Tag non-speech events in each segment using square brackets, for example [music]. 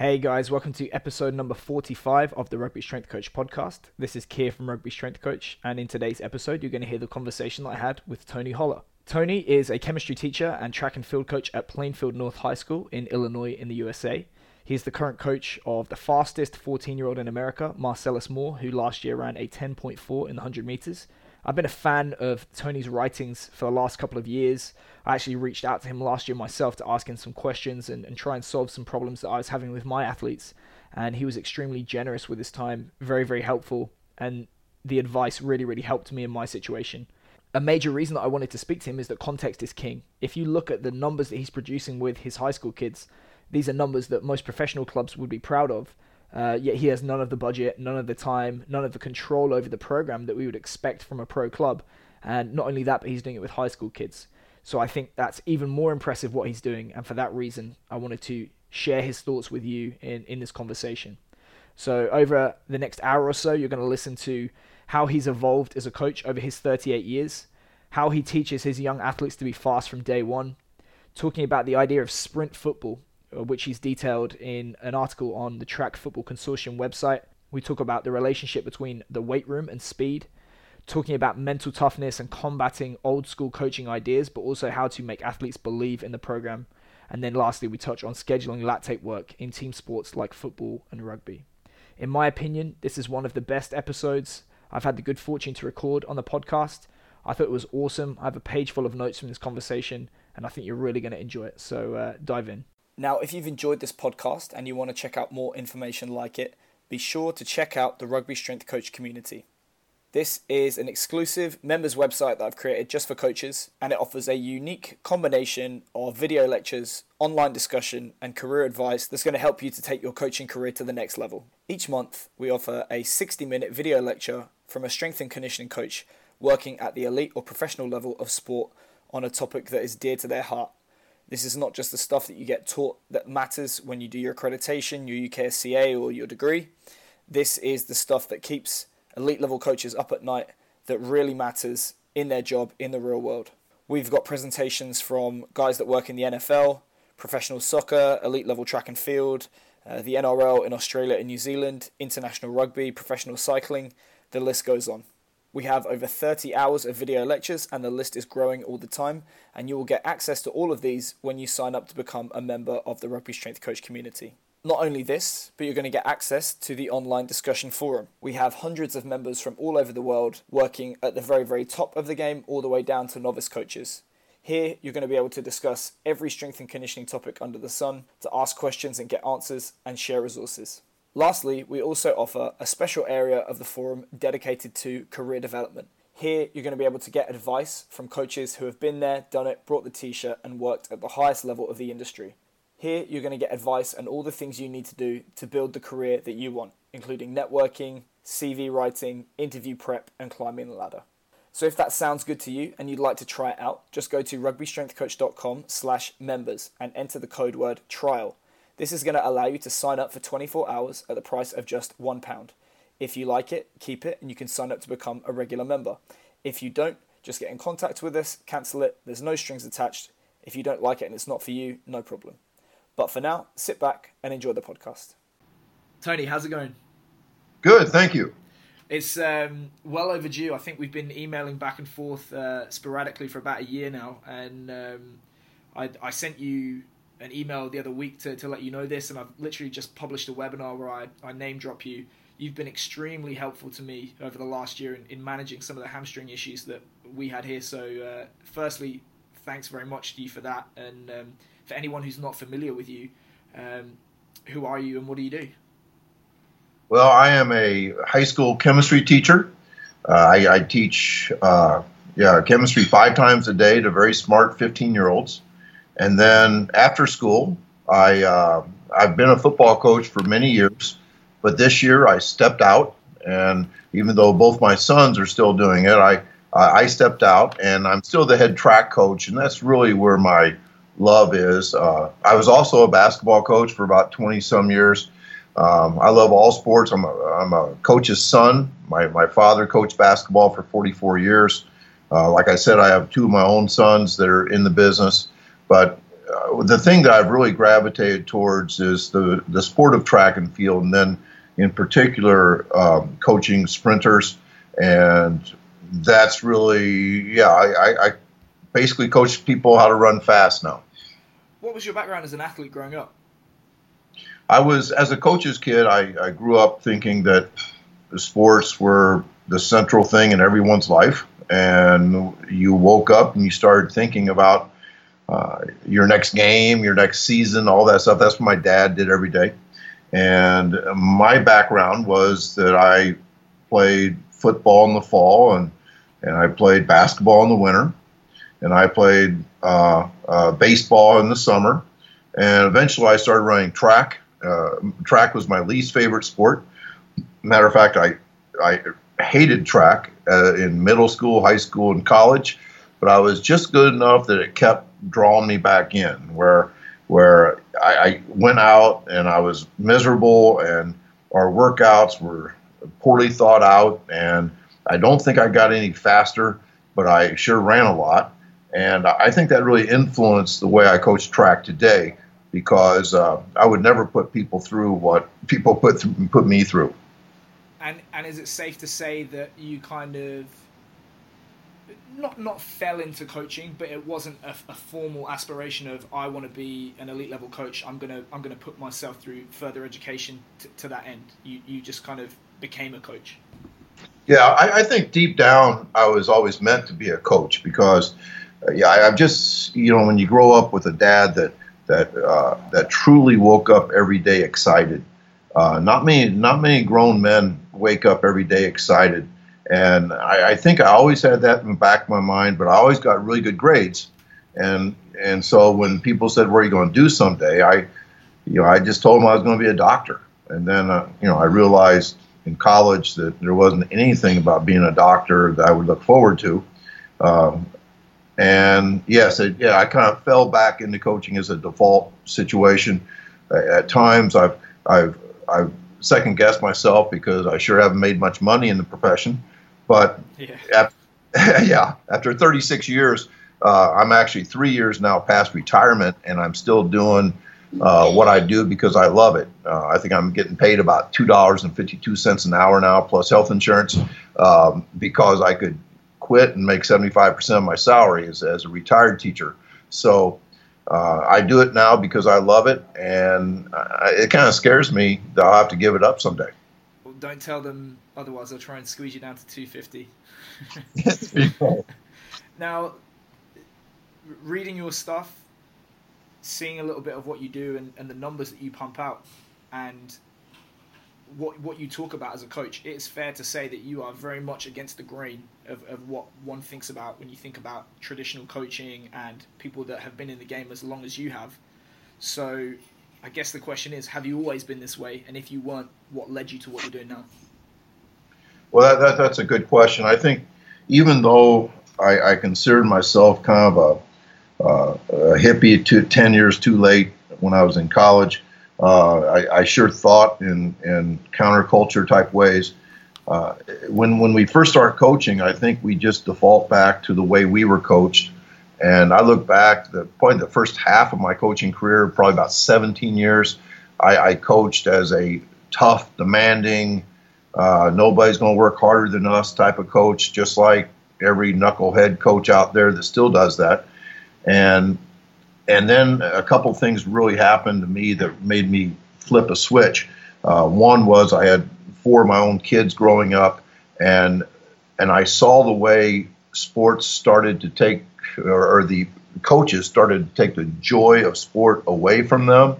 Hey guys, welcome to episode number 45 of the Rugby Strength Coach podcast. This is Keir from Rugby Strength Coach, and in today's episode, you're going to hear the conversation that I had with Tony Holler. Tony is a chemistry teacher and track and field coach at Plainfield North High School in Illinois, in the USA. He's the current coach of the fastest 14 year old in America, Marcellus Moore, who last year ran a 10.4 in the 100 meters. I've been a fan of Tony's writings for the last couple of years. I actually reached out to him last year myself to ask him some questions and, and try and solve some problems that I was having with my athletes. And he was extremely generous with his time, very, very helpful. And the advice really, really helped me in my situation. A major reason that I wanted to speak to him is that context is king. If you look at the numbers that he's producing with his high school kids, these are numbers that most professional clubs would be proud of. Uh, yet he has none of the budget, none of the time, none of the control over the program that we would expect from a pro club. And not only that, but he's doing it with high school kids. So I think that's even more impressive what he's doing. And for that reason, I wanted to share his thoughts with you in, in this conversation. So over the next hour or so, you're going to listen to how he's evolved as a coach over his 38 years, how he teaches his young athletes to be fast from day one, talking about the idea of sprint football which he's detailed in an article on the Track Football Consortium website. We talk about the relationship between the weight room and speed, talking about mental toughness and combating old school coaching ideas, but also how to make athletes believe in the program. And then lastly, we touch on scheduling lactate work in team sports like football and rugby. In my opinion, this is one of the best episodes I've had the good fortune to record on the podcast. I thought it was awesome. I have a page full of notes from this conversation, and I think you're really going to enjoy it. So uh, dive in. Now, if you've enjoyed this podcast and you want to check out more information like it, be sure to check out the Rugby Strength Coach community. This is an exclusive members website that I've created just for coaches, and it offers a unique combination of video lectures, online discussion, and career advice that's going to help you to take your coaching career to the next level. Each month, we offer a 60 minute video lecture from a strength and conditioning coach working at the elite or professional level of sport on a topic that is dear to their heart. This is not just the stuff that you get taught that matters when you do your accreditation, your UKSCA, or your degree. This is the stuff that keeps elite level coaches up at night that really matters in their job in the real world. We've got presentations from guys that work in the NFL, professional soccer, elite level track and field, uh, the NRL in Australia and New Zealand, international rugby, professional cycling, the list goes on. We have over 30 hours of video lectures, and the list is growing all the time. And you will get access to all of these when you sign up to become a member of the Rugby Strength Coach community. Not only this, but you're going to get access to the online discussion forum. We have hundreds of members from all over the world working at the very, very top of the game, all the way down to novice coaches. Here, you're going to be able to discuss every strength and conditioning topic under the sun, to ask questions and get answers, and share resources. Lastly, we also offer a special area of the forum dedicated to career development. Here, you're going to be able to get advice from coaches who have been there, done it, brought the t shirt, and worked at the highest level of the industry. Here, you're going to get advice on all the things you need to do to build the career that you want, including networking, CV writing, interview prep, and climbing the ladder. So if that sounds good to you and you'd like to try it out, just go to rugbystrengthcoach.com slash members and enter the code word trial this is going to allow you to sign up for 24 hours at the price of just £1. If you like it, keep it, and you can sign up to become a regular member. If you don't, just get in contact with us, cancel it, there's no strings attached. If you don't like it and it's not for you, no problem. But for now, sit back and enjoy the podcast. Tony, how's it going? Good, thank you. It's um, well overdue. I think we've been emailing back and forth uh, sporadically for about a year now, and um, I, I, sent you an email the other week to, to let you know this, and I've literally just published a webinar where I, I name drop you. You've been extremely helpful to me over the last year in, in managing some of the hamstring issues that we had here. So, uh, firstly, thanks very much to you for that. And um, for anyone who's not familiar with you, um, who are you and what do you do? Well, I am a high school chemistry teacher. Uh, I, I, teach uh, yeah, chemistry five times a day to very smart 15 year olds. And then after school, I uh, I've been a football coach for many years, but this year I stepped out, and even though both my sons are still doing it, I I stepped out, and I'm still the head track coach, and that's really where my love is. Uh, I was also a basketball coach for about 20 some years. Um, I love all sports. I'm a, I'm a coach's son. My, my father coached basketball for 44 years. Uh, like I said, I have two of my own sons that are in the business. But uh, the thing that I've really gravitated towards is the the sport of track and field, and then in particular um, coaching sprinters, and that's really yeah. I, I basically coach people how to run fast now. What was your background as an athlete growing up? I was as a coach's kid. I, I grew up thinking that the sports were the central thing in everyone's life, and you woke up and you started thinking about uh, your next game, your next season, all that stuff. That's what my dad did every day. And my background was that I played football in the fall and, and I played basketball in the winter and I played uh, uh, baseball in the summer. And eventually I started running track. Uh, track was my least favorite sport. Matter of fact, I, I hated track uh, in middle school, high school, and college, but I was just good enough that it kept drawing me back in where where I, I went out and I was miserable and our workouts were poorly thought out and I don't think I got any faster, but I sure ran a lot. And I think that really influenced the way I coach track today because uh, I would never put people through what people put th- put me through. And and is it safe to say that you kind of not not fell into coaching, but it wasn't a, a, formal aspiration of I want to be an elite level coach. I'm gonna I'm gonna put myself through further education to, to that end. You you just kind of became a coach. Yeah, I, I, think deep down I was always meant to be a coach because, uh, yeah, I, I've just you know when you grow up with a dad that that uh, that truly woke up every day excited. Uh, not many not many grown men wake up every day excited and I, I, think I always had that in the back of my mind, but I always got really good grades. And and so when people said, "Where are you going to do someday?" I, you know, I just told them I was going to be a doctor. And then, uh, you know, I realized in college that there wasn't anything about being a doctor that I would look forward to. Um, and yes, it, yeah, I kind of fell back into coaching as a default situation. At times, I've I've I've second guessed myself because I sure haven't made much money in the profession. But yeah, after, [laughs] yeah, after 36 years, uh, I'm actually three years now past retirement, and I'm still doing uh, what I do because I love it. Uh, I think I'm getting paid about two dollars and fifty-two cents an hour now, plus health insurance, um, because I could quit and make 75% of my salary as, as a retired teacher. So uh, I do it now because I love it, and I, it kind of scares me that I'll have to give it up someday. Well, don't tell them Otherwise, they'll try and squeeze you down to 250. [laughs] now, reading your stuff, seeing a little bit of what you do and, and the numbers that you pump out, and what what you talk about as a coach, it's fair to say that you are very much against the grain of, of what one thinks about when you think about traditional coaching and people that have been in the game as long as you have. So, I guess the question is, have you always been this way? And if you weren't, what led you to what you're doing now? Well, that, that, that's a good question. I think even though I, I considered myself kind of a, uh, a hippie to 10 years too late when I was in college, uh, I, I, sure thought in, in counterculture type ways. Uh, when, when we first start coaching, I think we just default back to the way we were coached. And I look back, the, probably the first half of my coaching career, probably about 17 years, I, I coached as a tough, demanding, uh, nobody's going to work harder than us type of coach, just like every knucklehead coach out there that still does that. And and then a couple things really happened to me that made me flip a switch. Uh, one was I had four of my own kids growing up, and and I saw the way sports started to take, or, or the coaches started to take the joy of sport away from them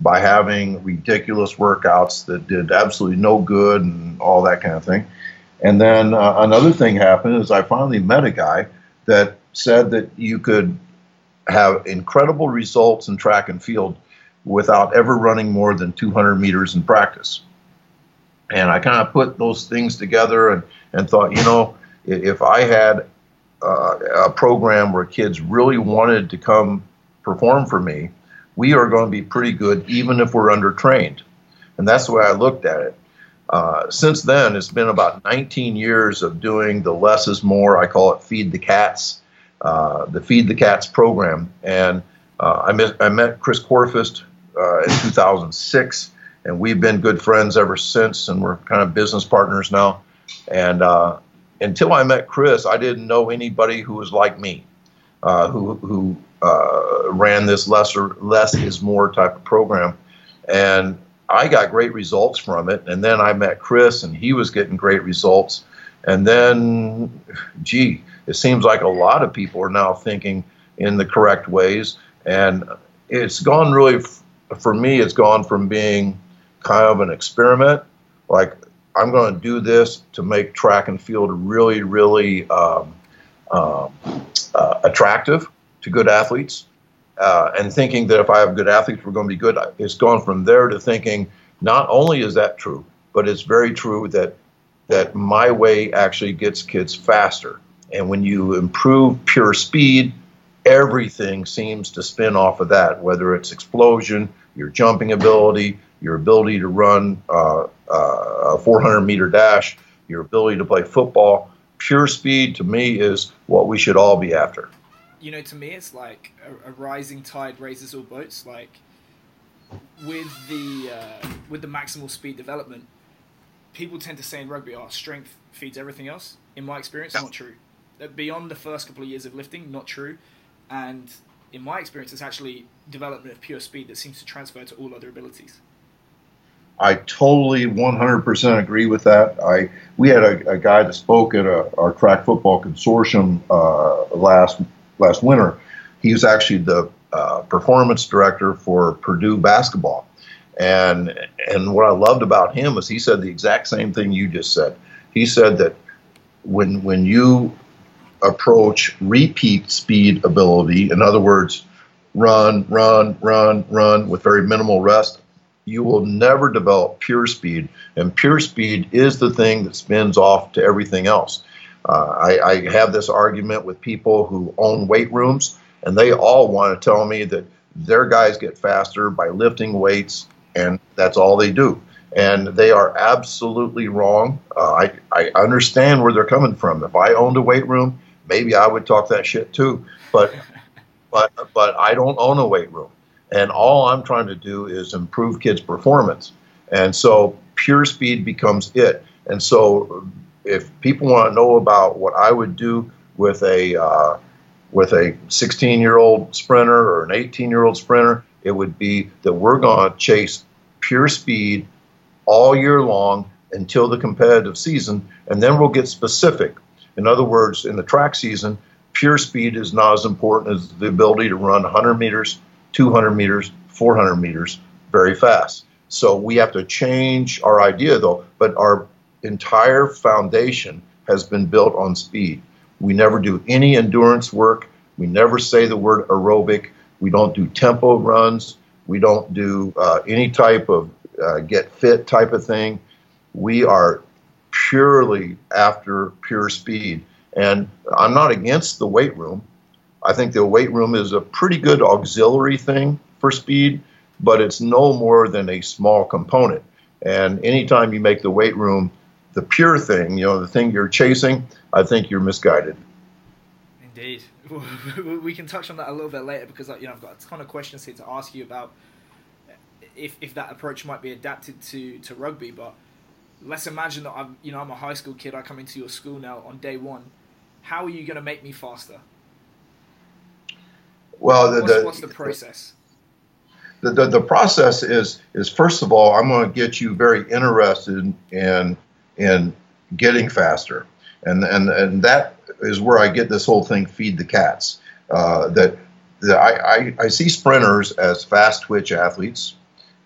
by having ridiculous workouts that did absolutely no good and all that kind of thing. And then uh, another thing happened is I finally met a guy that said that you could have incredible results in track and field without ever running more than 200 meters in practice. And I kind of put those things together and, and thought, you know, if I had uh, a program where kids really wanted to come perform for me, we are going to be pretty good even if we're undertrained. And that's the way I looked at it. Uh, since then, it's been about 19 years of doing the less is more. I call it Feed the Cats, uh, the Feed the Cats program. And Uh, I, met, I met Chris Korfist uh, in 2006, and we've been good friends ever since, and we're kind of business partners now. And uh, until I met Chris, I didn't know anybody who was like me, uh, who who uh, ran this lesser less is more type of program, and I got great results from it. And then I met Chris, and he was getting great results. And then, gee, it seems like a lot of people are now thinking in the correct ways, and it's gone really. For me, it's gone from being kind of an experiment, like I'm going to do this to make track and field really, really um, uh, uh, attractive to good athletes. Uh, and thinking that if I have good athletes, we're going to be good. It's gone from there to thinking not only is that true, but it's very true that that my way actually gets kids faster. And when you improve pure speed, everything seems to spin off of that, whether it's explosion, your jumping ability, your ability to run uh, uh, a 400 meter dash, your ability to play football. Pure speed to me is what we should all be after. You know, to me, it's like a, a rising tide raises all boats. Like with the uh, with the maximal speed development, people tend to say in rugby, "Oh, strength feeds everything else." In my experience, not true. Beyond the first couple of years of lifting, not true. And in my experience, it's actually development of pure speed that seems to transfer to all other abilities. I totally 100% agree with that. I we had a, a guy that spoke at a, our track football consortium uh, last last winter. He was actually the uh, performance director for Purdue basketball, and and what I loved about him was he said the exact same thing you just said. He said that when when you approach repeat speed ability, in other words, run, run, run, run with very minimal rest, you will never develop pure speed. And pure speed is the thing that spins off to everything else. Uh, I, I, have this argument with people who own weight rooms, and they all want to tell me that their guys get faster by lifting weights, and that's all they do. And they are absolutely wrong. Uh, I, I understand where they're coming from. If I owned a weight room, maybe I would talk that shit too. But but but I don't own a weight room. And all I'm trying to do is improve kids' performance. And so pure speed becomes it. And so if people want to know about what I would do with a uh, with a 16 year old sprinter or an 18 year old sprinter, it would be that we're going to chase pure speed all year long until the competitive season, and then we'll get specific. In other words, in the track season, pure speed is not as important as the ability to run 100 meters, 200 meters, 400 meters very fast. So we have to change our idea though, but our entire foundation has been built on speed. We never do any endurance work. We never say the word aerobic. We don't do tempo runs. We don't do uh, any type of uh, get fit type of thing. We are purely after pure speed. And I'm not against the weight room. I think the weight room is a pretty good auxiliary thing for speed, but it's no more than a small component. And anytime you make the weight room the pure thing, you know, the thing you're chasing, I think you're misguided. Indeed. [laughs] we can touch on that a little bit later because you know I've got a ton of questions here to ask you about if, if that approach might be adapted to, to rugby. But let's imagine that I'm you know I'm a high school kid. I come into your school now on day one. How are you going to make me faster? Well, the, what's, the, what's the process? The, the, the process is is first of all, I'm going to get you very interested in in getting faster, and and and that is where I get this whole thing. Feed the cats. Uh, that that I, I, I see sprinters as fast twitch athletes,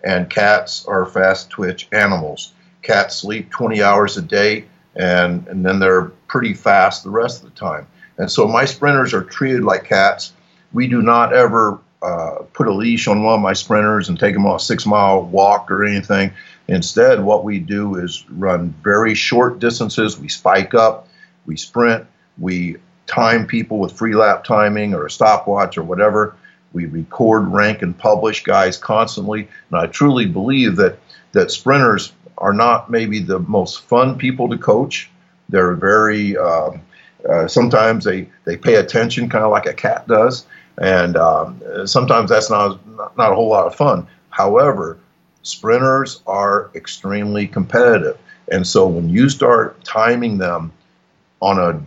and cats are fast twitch animals. Cats sleep 20 hours a day, and and then they're pretty fast the rest of the time. And so my sprinters are treated like cats we do not ever uh, put a leash on one of my sprinters and take them on a six mile walk or anything. Instead, what we do is run very short distances. We spike up, we sprint, we time people with Freelap timing or a stopwatch or whatever. We record, rank, and publish guys constantly. And I truly believe that that sprinters are not maybe the most fun people to coach. They're very uh, uh, sometimes they they pay attention, kind of like a cat does, and um, sometimes that's not not a whole lot of fun. However, sprinters are extremely competitive, and so when you start timing them on a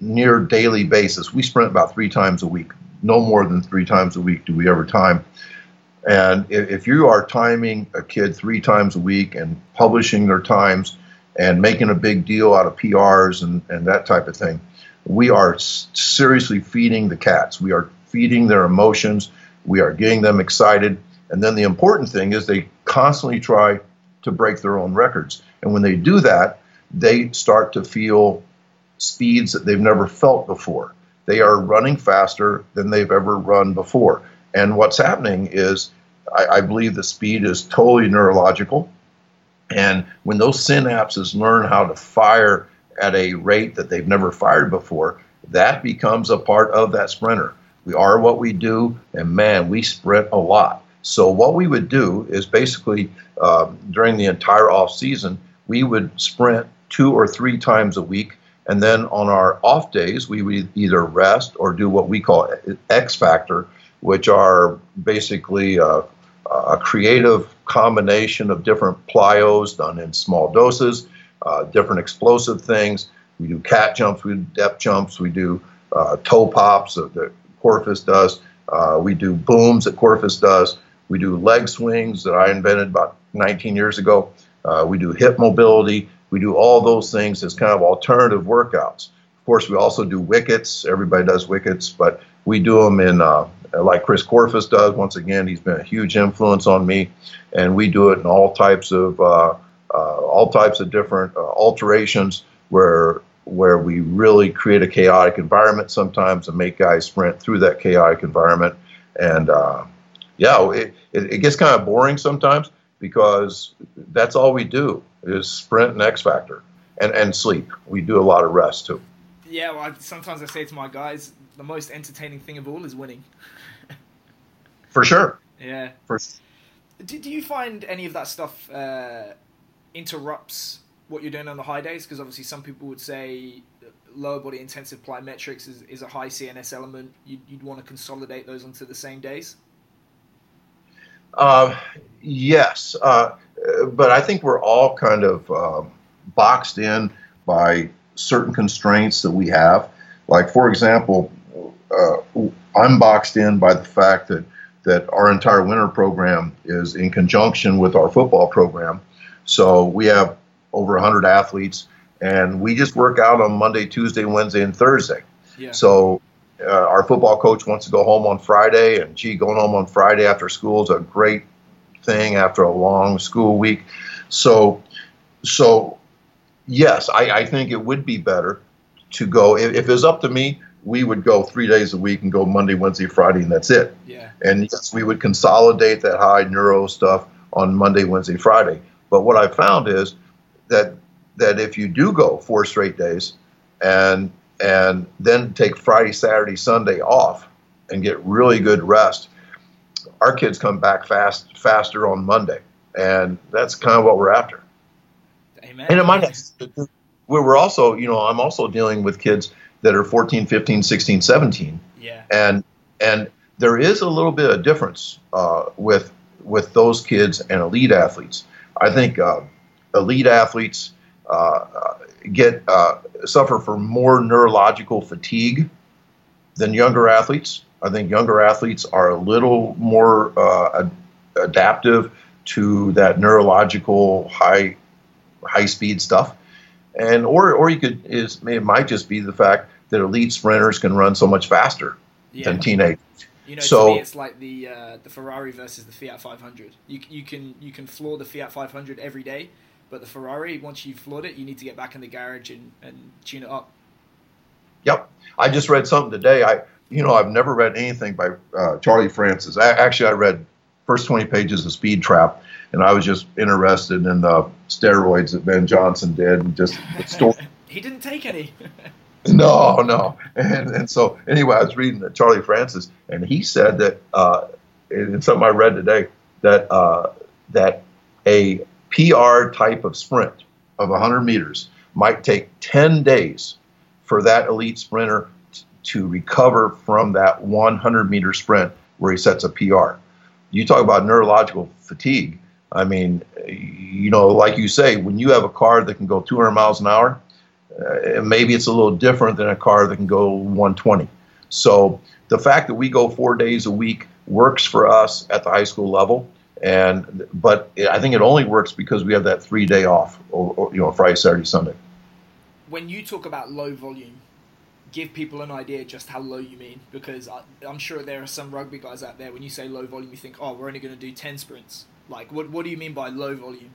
near daily basis, we sprint about three times a week. No more than three times a week do we ever time. And if you are timing a kid three times a week and publishing their times and making a big deal out of PRs and, and that type of thing, we are seriously feeding the cats. We are feeding their emotions. We are getting them excited. And then the important thing is they constantly try to break their own records. And when they do that, they start to feel speeds that they've never felt before. They are running faster than they've ever run before. And what's happening is, I, I believe the speed is totally neurological. And when those synapses learn how to fire at a rate that they've never fired before, that becomes a part of that sprinter. We are what we do, and man, we sprint a lot. So what we would do is basically uh, during the entire off season, we would sprint two or three times a week, and then on our off days, we would either rest or do what we call X Factor, which are basically uh, a creative combination of different plyos done in small doses, uh, different explosive things. We do cat jumps, we do depth jumps, we do uh, toe pops that Korfist does. Uh, we do booms that Korfist does. We do leg swings that I invented about 19 years ago. Uh, we do hip mobility. We do all those things as kind of alternative workouts. Of course, we also do wickets. Everybody does wickets, but we do them in uh, like Chris Korfist does. Once again, he's been a huge influence on me, and we do it in all types of uh, uh, all types of different uh, alterations where where we really create a chaotic environment sometimes and make guys sprint through that chaotic environment. And uh, yeah, it, it, gets kind of boring sometimes because that's all we do is sprint and X factor and, and sleep. We do a lot of rest too. Yeah, well, I, sometimes I say to my guys, the most entertaining thing of all is winning. [laughs] For sure. Yeah. For. Do, do you find any of that stuff uh, interrupts what you're doing on the high days? Because obviously, some people would say lower body intensive plyometrics is, is a high CNS element. You'd, you'd want to consolidate those onto the same days. Uh, yes, uh, but I think we're all kind of uh, boxed in by certain constraints that we have. Like, for example, uh, I'm boxed in by the fact that that our entire winter program is in conjunction with our football program. So we have over 100 athletes, and we just work out on Monday, Tuesday, Wednesday, and Thursday. Yeah. So uh, our football coach wants to go home on Friday, and gee, going home on Friday after school is a great thing after a long school week. So, so yes, I, I think it would be better to go. If, if it was up to me, we would go three days a week and go Monday, Wednesday, Friday, and that's it. Yeah. And yes, we would consolidate that high neuro stuff on Monday, Wednesday, Friday. But what I found is that that if you do go four straight days and and then take Friday, Saturday, Sunday off and get really good rest, our kids come back fast faster on Monday, and that's kind of what we're after. Amen. And it might we're also, you know, I'm also dealing with kids that are 14, 15, 16, 17. Yeah. And and there is a little bit of difference uh, with with those kids and elite athletes. I think uh, elite athletes uh, get uh, suffer from more neurological fatigue than younger athletes. I think younger athletes are a little more uh, ad- adaptive to that neurological high high speed stuff. And or or you could is it might just be the fact that elite sprinters can run so much faster yeah. than teenagers. You know, so, to me, it's like the uh, the Ferrari versus the Fiat 500. You you can you can floor the Fiat 500 every day, but the Ferrari, once you've floored it, you need to get back in the garage and, and tune it up. Yep, I just read something today. I you know I've never read anything by uh, Charlie Francis. I, actually, I read first 20 pages of Speed Trap, and I was just interested in the steroids that Ben Johnson did, and just the story. [laughs] he didn't take any. [laughs] no, no. And, and so, anyway, I was reading Charlie Francis, and he said that, uh, in something I read today, that uh, that a PR type of sprint of 100 meters might take 10 days for that elite sprinter t- to recover from that 100 meter sprint where he sets a PR. You talk about neurological fatigue. I mean, you know, like you say, when you have a car that can go 200 miles an hour, uh, maybe it's a little different than a car that can go 120. So the fact that we go four days a week works for us at the high school level. And but I think it only works because we have that three day off, or, or you know, Friday, Saturday, Sunday. When you talk about low volume, give people an idea just how low you mean because I, am sure there are some rugby guys out there when you say low volume you think oh we're only going to do 10 sprints. Like what, what do you mean by low volume?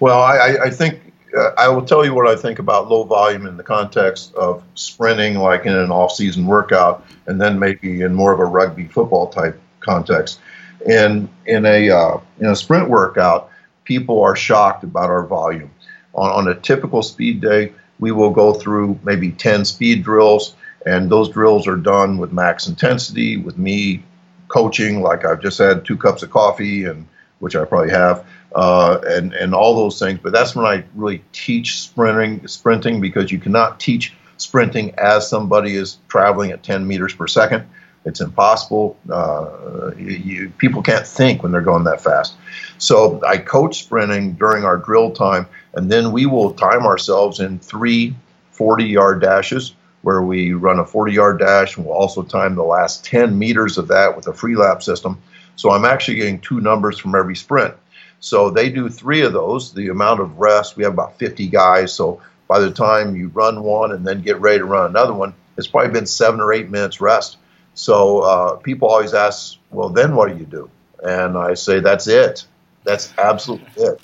Well i, I think uh, i will tell you what i think about low volume in the context of sprinting like in an off-season workout and then maybe in more of a rugby football type context in in a uh, in a sprint workout people are shocked about our volume on, on a typical speed day we will go through maybe 10 speed drills, and those drills are done with max intensity, with me coaching, like I've just had two cups of coffee, and which I probably have, uh, and and all those things. But that's when I really teach sprinting, sprinting, because you cannot teach sprinting as somebody is traveling at 10 meters per second. It's impossible. Uh, you, people can't think when they're going that fast. So I coach sprinting during our drill time, and then we will time ourselves in three 40 yard dashes where we run a 40 yard dash, and we'll also time the last 10 meters of that with a Freelap system. So I'm actually getting two numbers from every sprint. So they do three of those. The amount of rest, we have about 50 guys. So by the time you run one and then get ready to run another one, it's probably been seven or eight minutes rest. So uh, people always ask, well, then what do you do? And I say, that's it. That's absolutely it.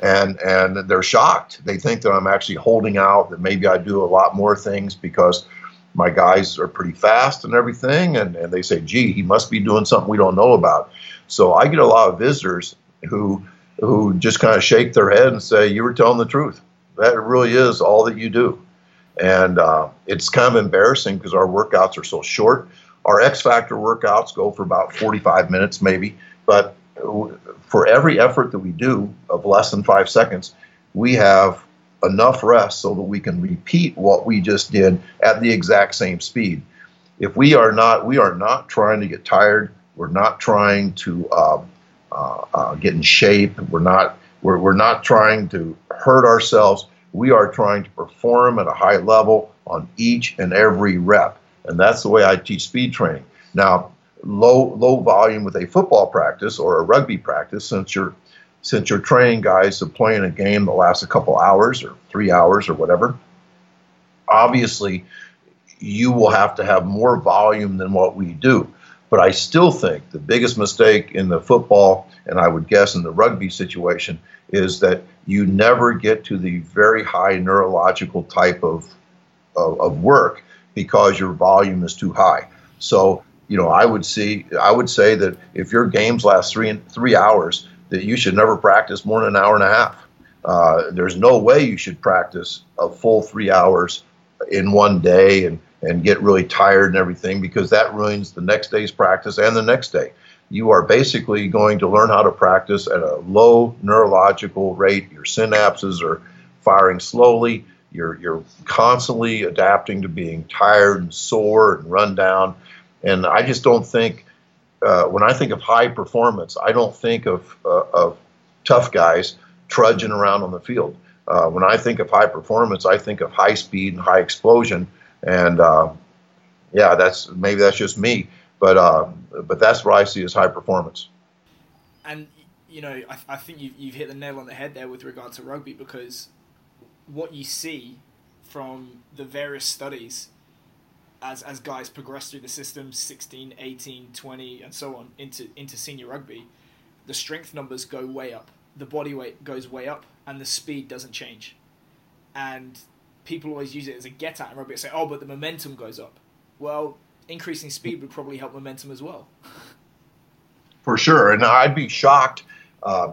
And and they're shocked. They think that I'm actually holding out. That maybe I do a lot more things because my guys are pretty fast and everything. And, and they say, gee, he must be doing something we don't know about. So I get a lot of visitors who who just kind of shake their head and say, you were telling the truth. That really is all that you do. And uh, it's kind of embarrassing because our workouts are so short. Our X Factor workouts go for about 45 minutes, maybe, but for every effort that we do of less than five seconds, we have enough rest so that we can repeat what we just did at the exact same speed. If we are not, we are not trying to get tired. We're not trying to um, uh, uh, get in shape. We're not, we're, we're not trying to hurt ourselves. We are trying to perform at a high level on each and every rep. And that's the way I teach speed training. Now, low low volume with a football practice or a rugby practice, since you're since you're training guys to play in a game that lasts a couple hours or three hours or whatever, obviously you will have to have more volume than what we do. But I still think the biggest mistake in the football, and I would guess in the rugby situation, is that you never get to the very high neurological type of, of, of work because your volume is too high. So, you know, I would see, I would say that if your games last three three hours, that you should never practice more than an hour and a half. Uh, there's no way you should practice a full three hours in one day and and get really tired and everything because that ruins the next day's practice and the next day. You are basically going to learn how to practice at a low neurological rate. Your synapses are firing slowly you're you're constantly adapting to being tired and sore and run down, and I just don't think uh, when I think of high performance, I don't think of uh, of tough guys trudging around on the field. Uh, when I think of high performance, I think of high speed and high explosion, and uh, yeah, that's maybe that's just me, but uh, but that's what I see as high performance. And you know, I, I think you've, you've hit the nail on the head there with regard to rugby because what you see from the various studies as as guys progress through the system 16 18 20 and so on into into senior rugby the strength numbers go way up. The body weight goes way up and the speed doesn't change. And people always use it as a get at in rugby and say oh but the momentum goes up. Well increasing speed would probably help momentum as well. For sure. And i'd be shocked uh,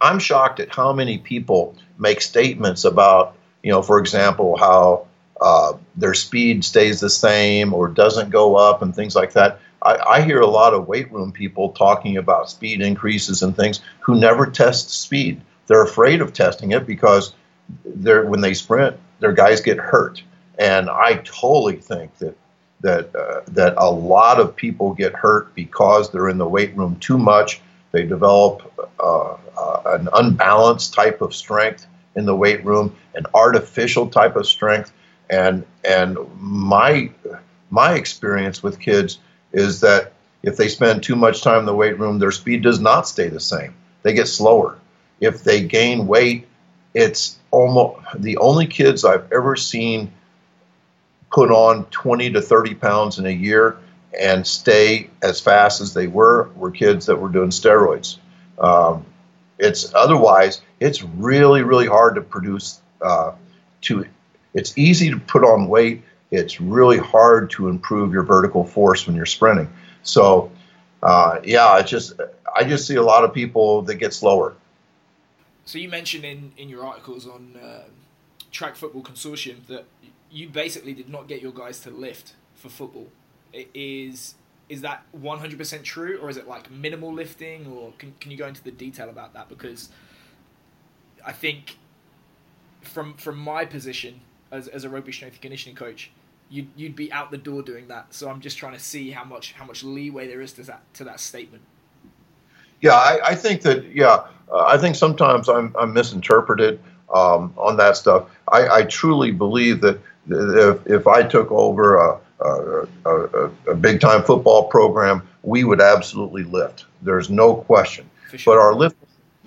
I'm shocked at how many people make statements about, you know, for example, how uh, their speed stays the same or doesn't go up and things like that. I, I, hear a lot of weight room people talking about speed increases and things who never test speed. They're afraid of testing it because they're when they sprint, their guys get hurt. And I totally think that that uh, that a lot of people get hurt because they're in the weight room too much. They develop uh, uh, an unbalanced type of strength in the weight room, an artificial type of strength, and and my my experience with kids is that if they spend too much time in the weight room, their speed does not stay the same. They get slower. If they gain weight, it's almost the only kids I've ever seen put on 20 to 30 pounds in a year and stay as fast as they were were kids that were doing steroids. Um, it's otherwise it's really really hard to produce. Uh, to it's easy to put on weight. It's really hard to improve your vertical force when you're sprinting. So, uh, yeah, it's just I just see a lot of people that get slower. So you mentioned in in your articles on uh, Track Football Consortium that you basically did not get your guys to lift for football. Is is that 100% true or is it like minimal lifting or can, can you go into the detail about that? Because i think from from my position as, as a rugby strength and conditioning coach you'd, you'd be out the door doing that. So i'm just trying to see how much how much leeway there is to that to that statement. Yeah i, I think that yeah uh, i think sometimes i'm, I'm misinterpreted um, on that stuff. I, I truly believe that if, if i took over a a, a, a big time football program, we would absolutely lift. There's no question. Sure. But our lift,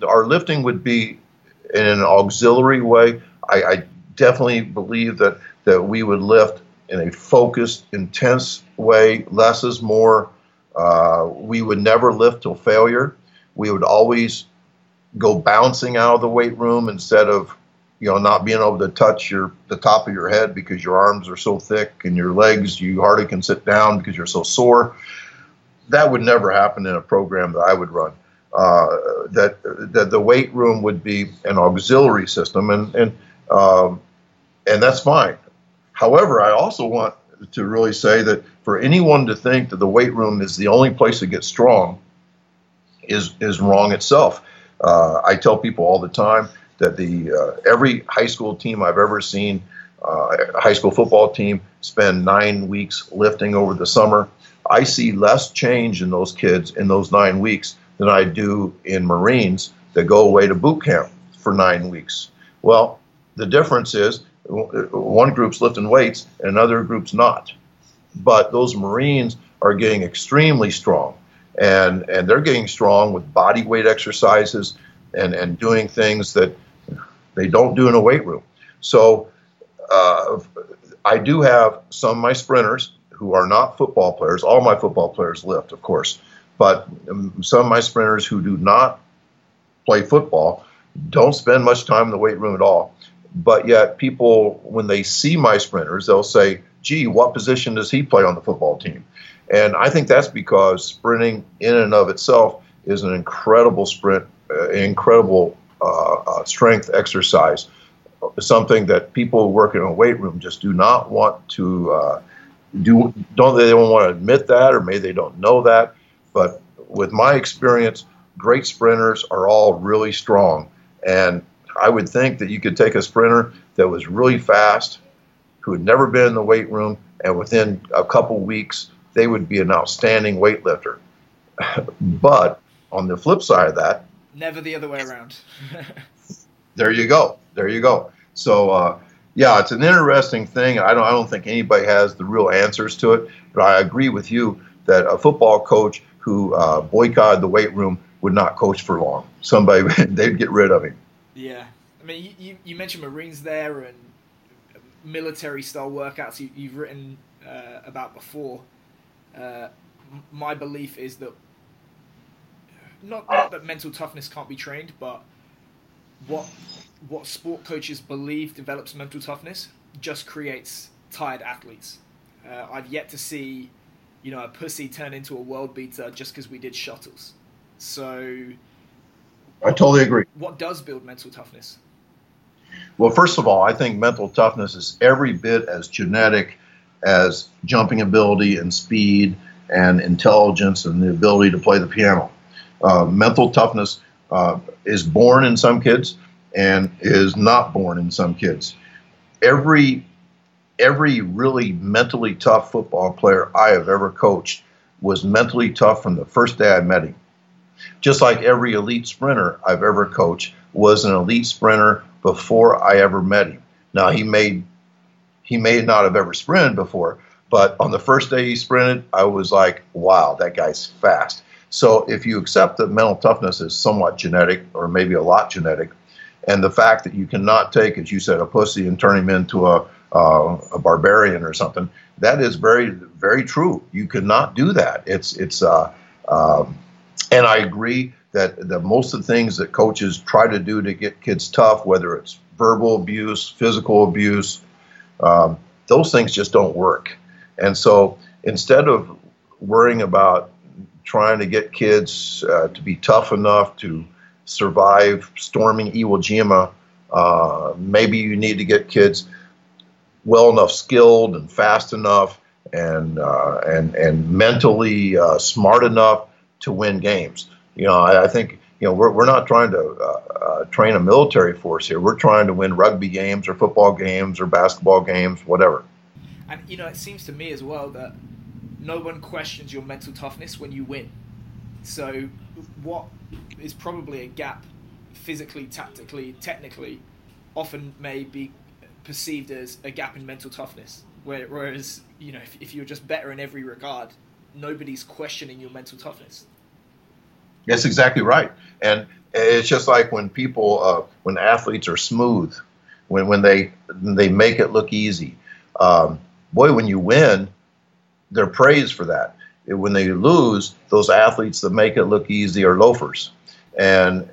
our lifting would be in an auxiliary way. I, I definitely believe that that we would lift in a focused, intense way. Less is more. Uh, we would never lift till failure. We would always go bouncing out of the weight room instead of you know, not being able to touch your the top of your head because your arms are so thick and your legs you hardly can sit down because you're so sore. That would never happen in a program that I would run. Uh, that that the weight room would be an auxiliary system, and and um, and that's fine. However, I also want to really say that for anyone to think that the weight room is the only place to get strong is is wrong itself. Uh, I tell people all the time that the uh, every high school team I've ever seen, uh, high school football team, spend nine weeks lifting over the summer. I see less change in those kids in those nine weeks than I do in Marines that go away to boot camp for nine weeks. Well, the difference is one group's lifting weights and another group's not. But those Marines are getting extremely strong. And, and they're getting strong with body weight exercises and, and doing things that they don't do in a weight room. So uh, I do have some of my sprinters who are not football players. All my football players lift, of course, but um, some of my sprinters who do not play football don't spend much time in the weight room at all. But yet, people, when they see my sprinters, they'll say, gee, what position does he play on the football team? And I think that's because sprinting in and of itself is an incredible sprint, uh, incredible strength exercise, something that people who work in a weight room just do not want to uh, do. Don't they don't want to admit that, or maybe they don't know that. But with my experience, great sprinters are all really strong, and I would think that you could take a sprinter that was really fast, who had never been in the weight room, and within a couple weeks they would be an outstanding weightlifter. [laughs] but on the flip side of that, Never the other way around. [laughs] there you go. There you go. So uh, yeah, it's an interesting thing. I don't I don't think anybody has the real answers to it, but I agree with you that a football coach who uh, boycotted the weight room would not coach for long. Somebody [laughs] they'd get rid of him. Yeah, I mean you, you mentioned Marines there and military style workouts you, have written uh, about before. Uh, my belief is that not not that mental toughness can't be trained, but what what sport coaches believe develops mental toughness just creates tired athletes. Uh, I've yet to see, you know, a pussy turn into a world beater just because we did shuttles. So, I totally agree. What does build mental toughness? Well, first of all, I think mental toughness is every bit as genetic as jumping ability and speed and intelligence and the ability to play the piano. Uh, mental toughness uh, is born in some kids and is not born in some kids. Every every really mentally tough football player I have ever coached was mentally tough from the first day I met him. Just like every elite sprinter I've ever coached was an elite sprinter before I ever met him. Now he may he may not have ever sprinted before, but on the first day he sprinted, I was like, wow, that guy's fast. So if you accept that mental toughness is somewhat genetic or maybe a lot genetic, and the fact that you cannot take, as you said, a pussy and turn him into a uh, a barbarian or something, that is very very true. You cannot do that. It's it's uh, um, and I agree that that most of the things that coaches try to do to get kids tough, whether it's verbal abuse, physical abuse, um, those things just don't work. And so instead of worrying about trying to get kids uh, to be tough enough to survive storming Iwo Jima, uh, maybe you need to get kids well enough skilled and fast enough and uh, and and mentally uh, smart enough to win games. You know, I, I think you know we're, we're not trying to uh, uh, train a military force here. We're trying to win rugby games or football games or basketball games, whatever. And you know, it seems to me as well that no one questions your mental toughness when you win. So, what is probably a gap physically, tactically, technically, often may be perceived as a gap in mental toughness. Whereas, you know, if, if you're just better in every regard, nobody's questioning your mental toughness. That's exactly right. And it's just like when people, uh, when athletes are smooth, when, when they they make it look easy. Um, boy, when you win, they're praised for that. When they lose, those athletes that make it look easy are loafers, and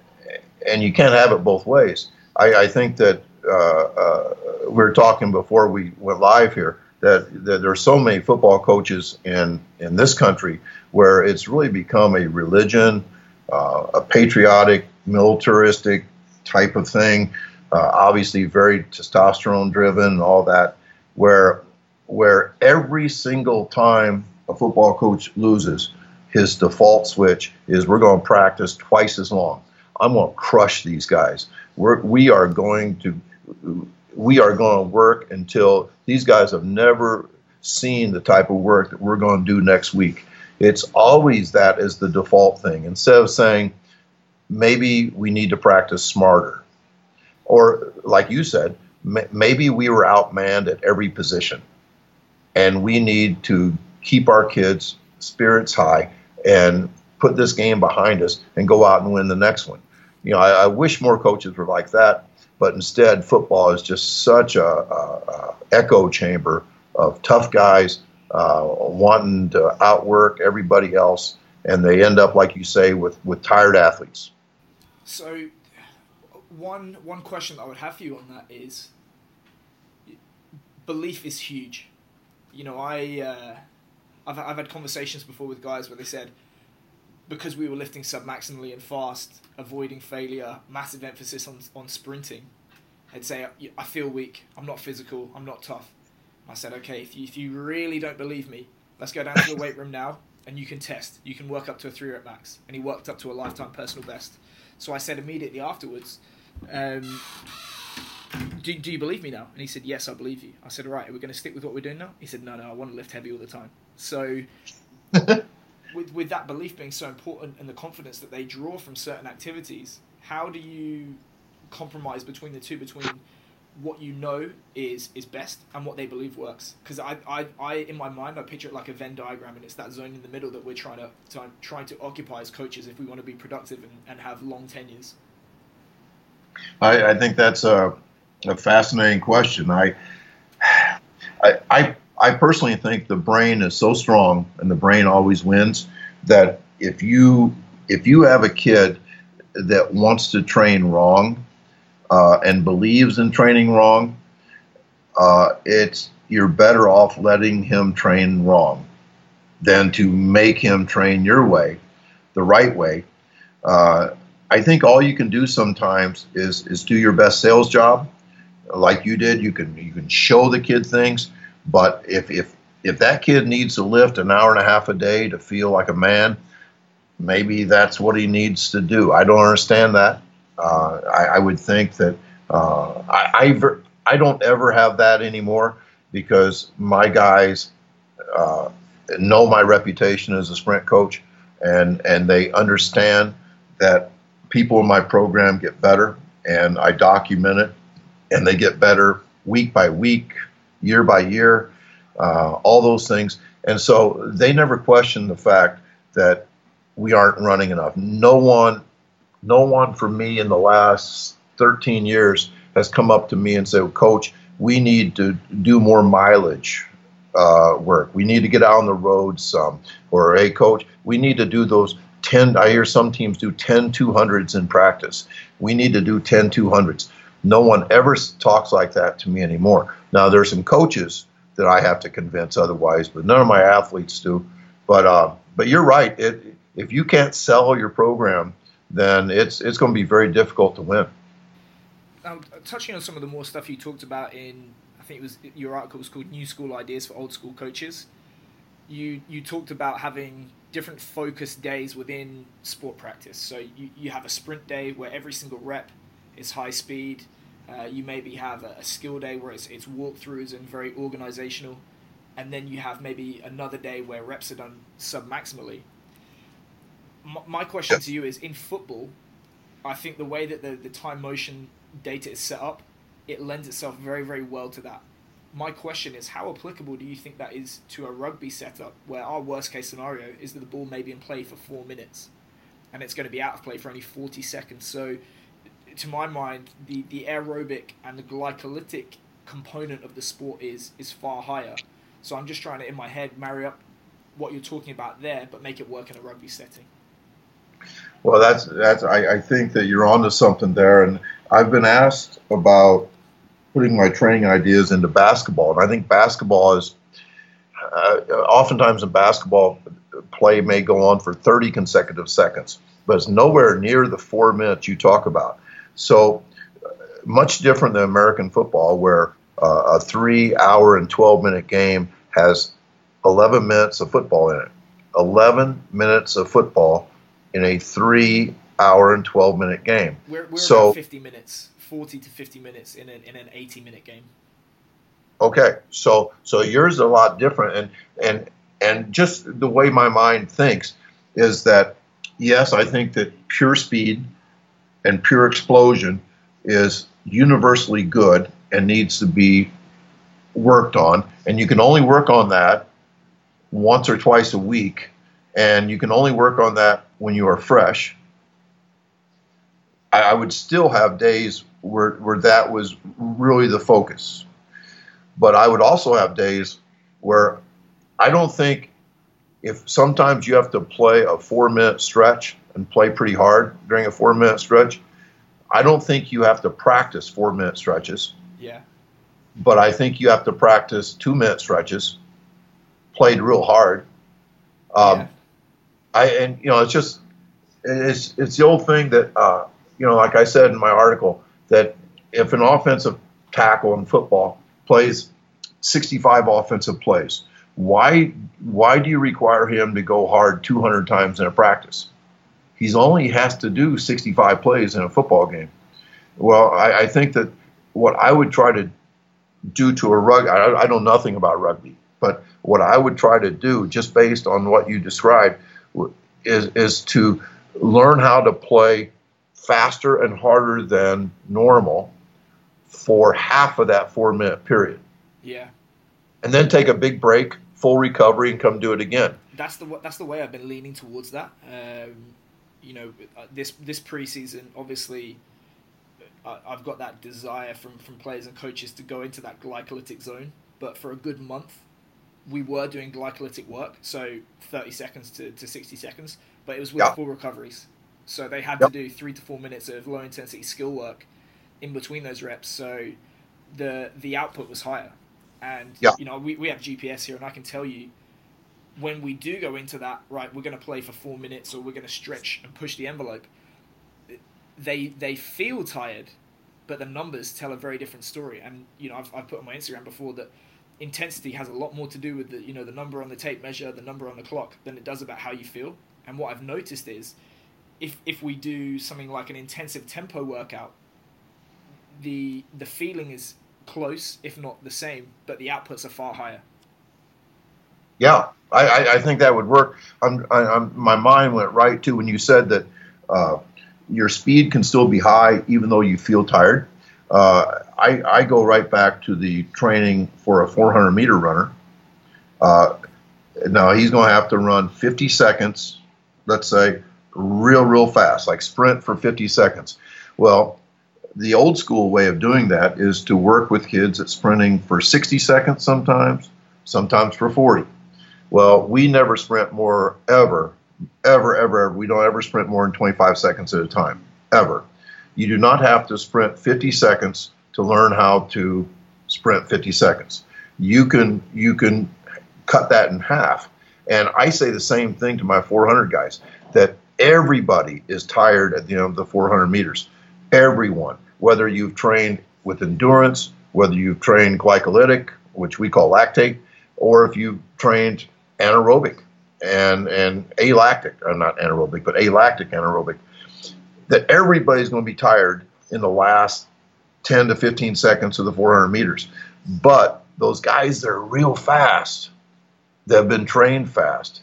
and you can't have it both ways. I, I think that uh, uh, we were talking before we went live here that, that there are so many football coaches in in this country where it's really become a religion, uh, a patriotic, militaristic type of thing. Uh, obviously, very testosterone driven, all that. Where where every single time a football coach loses, his default switch is we're going to practice twice as long. I'm going to crush these guys. We're, we are going to we are going to work until these guys have never seen the type of work that we're going to do next week. It's always that as the default thing. Instead of saying maybe we need to practice smarter, or like you said, maybe we were outmanned at every position and we need to keep our kids' spirits high and put this game behind us and go out and win the next one. You know, I, I wish more coaches were like that, but instead, football is just such a, a, a echo chamber of tough guys uh, wanting to outwork everybody else, and they end up, like you say, with, with tired athletes. So, one one question I would have for you on that is, belief is huge you know, I uh, I've I've had conversations before with guys where they said because we were lifting submaximally and fast, avoiding failure, massive emphasis on on sprinting. I'd say I feel weak. I'm not physical. I'm not tough. I said, okay, if you, if you really don't believe me, let's go down to the weight room now and you can test. You can work up to a three rep max. And he worked up to a lifetime personal best. So I said immediately afterwards, um, do, do you believe me now? And he said, yes, I believe you. I said, all right, are we going to stick with what we're doing now? He said, no, no, I want to lift heavy all the time. So [laughs] with, with that belief being so important and the confidence that they draw from certain activities, how do you compromise between the two, between what you know is is best and what they believe works because I, I I in my mind I picture it like a Venn diagram and it's that zone in the middle that we're trying to, to trying to occupy as coaches if we want to be productive and, and have long tenures I, I think that's a a fascinating question. I, I, I, personally think the brain is so strong, and the brain always wins. That if you if you have a kid that wants to train wrong uh, and believes in training wrong, uh, it's you're better off letting him train wrong than to make him train your way, the right way. Uh, I think all you can do sometimes is is do your best sales job like you did. You can you can show the kid things, but if if if that kid needs to lift an hour and a half a day to feel like a man, maybe that's what he needs to do. I don't understand that. Uh, I, I, would think that uh, I, I I don't ever have that anymore. because my guys uh, know my reputation as a sprint coach, and and they understand that people in my program get better, and I document it, and they get better week by week, year by year, uh, all those things, and so they never question the fact that we aren't running enough. No one, no one for me in the last 13 years has come up to me and said, Coach, we need to do more mileage uh, work. We need to get out on the road some. Or, hey, Coach, we need to do those 10. I hear some teams do 10 200s in practice. We need to do 10 200s. No one ever talks like that to me anymore. Now, there's some coaches that I have to convince otherwise, but none of my athletes do. But uh, but you're right. It, if you can't sell your program, then it's it's going to be very difficult to win. Um, touching on some of the more stuff you talked about in, I think it was your article was called "New School Ideas for Old School Coaches." You you talked about having different focus days within sport practice. So you, you have a sprint day where every single rep is high speed. Uh, you maybe have a, a, skill day where it's, it's walkthroughs and very organizational. And then you have maybe another day where reps are done sub maximally my question to you is in football, I think the way that the, the time motion data is set up, it lends itself very, very well to that. My question is, how applicable do you think that is to a rugby setup where our worst case scenario is that the ball may be in play for four minutes and it's going to be out of play for only 40 seconds? So, to my mind, the, the aerobic and the glycolytic component of the sport is, is far higher. So, I'm just trying to, in my head, marry up what you're talking about there, but make it work in a rugby setting. Well, that's that's. I, I think that you're onto something there, and I've been asked about putting my training ideas into basketball, and I think basketball is uh, oftentimes in basketball play may go on for 30 consecutive seconds, but it's nowhere near the four minutes you talk about. So uh, much different than American football, where uh, a three hour and 12 minute game has 11 minutes of football in it. 11 minutes of football in a three hour and 12 minute game. We're, we're so, about 50 minutes, 40 to 50 minutes in an, in an 80 minute game. Okay, so so yours is a lot different, and and and just the way my mind thinks is that yes, I think that pure speed and pure explosion is universally good and needs to be worked on, and you can only work on that once or twice a week, and you can only work on that when you are fresh. I, I would still have days where, where that was really the focus. But I would also have days where I don't think if sometimes you have to play a four minute stretch and play pretty hard during a four minute stretch, I don't think you have to practice four minute stretches. Yeah. But I think you have to practice two minute stretches, played real hard. Um, yeah. I and you know it's just it's it's the old thing that uh, you know, like I said in my article, that if an offensive tackle in football plays 65 offensive plays, why why do you require him to go hard 200 times in a practice? He's only has to do 65 plays in a football game. Well, I, I think that what I would try to do to a rugby, I, I know nothing about rugby, but what I would try to do, just based on what you described, is is to learn how to play faster and harder than normal for half of that four minute period. Yeah. And then take a big break, full recovery, and come do it again. That's the that's the way I've been leaning towards that. Um, you know, uh, this this preseason, obviously, uh, I've got that desire from from players and coaches to go into that glycolytic zone. But for a good month, we were doing glycolytic work, so 30 seconds to, to 60 seconds, but it was with full recoveries. So they had yep. to do three to four minutes of low intensity skill work in between those reps. So the the output was higher. And yep. you know, we, we have GPS here and I can tell you when we do go into that, right, we're gonna play for four minutes or we're gonna stretch and push the envelope, they they feel tired, but the numbers tell a very different story. And you know, I've, I've put on my Instagram before that intensity has a lot more to do with the you know the number on the tape measure, the number on the clock, than it does about how you feel. And what I've noticed is, if if we do something like an intensive tempo workout, the the feeling is close, if not the same, but the outputs are far higher. Yeah, I, I, think that would work. I'm, I'm, my mind went right to when you said that uh, your speed can still be high even though you feel tired. Uh, I, I go right back to the training for a 400 meter runner. Uh, now he's going to have to run 50 seconds, let's say, real, real fast, like sprint for 50 seconds. Well, the old school way of doing that is to work with kids at sprinting for 60 seconds sometimes, sometimes for 40. Well, we never sprint more ever, ever, ever, ever. We don't ever sprint more than 25 seconds at a time, ever. You do not have to sprint 50 seconds to learn how to sprint 50 seconds. You can you can cut that in half. And I say the same thing to my 400 guys that everybody is tired at the end of the 400 meters. Everyone, whether you've trained with endurance, whether you've trained glycolytic, which we call lactate, or if you've trained anaerobic and and alactic, or uh, not anaerobic, but alactic anaerobic, that everybody's going to be tired in the last 10 to 15 seconds of the 400 meters. But those guys that are real fast, that have been trained fast,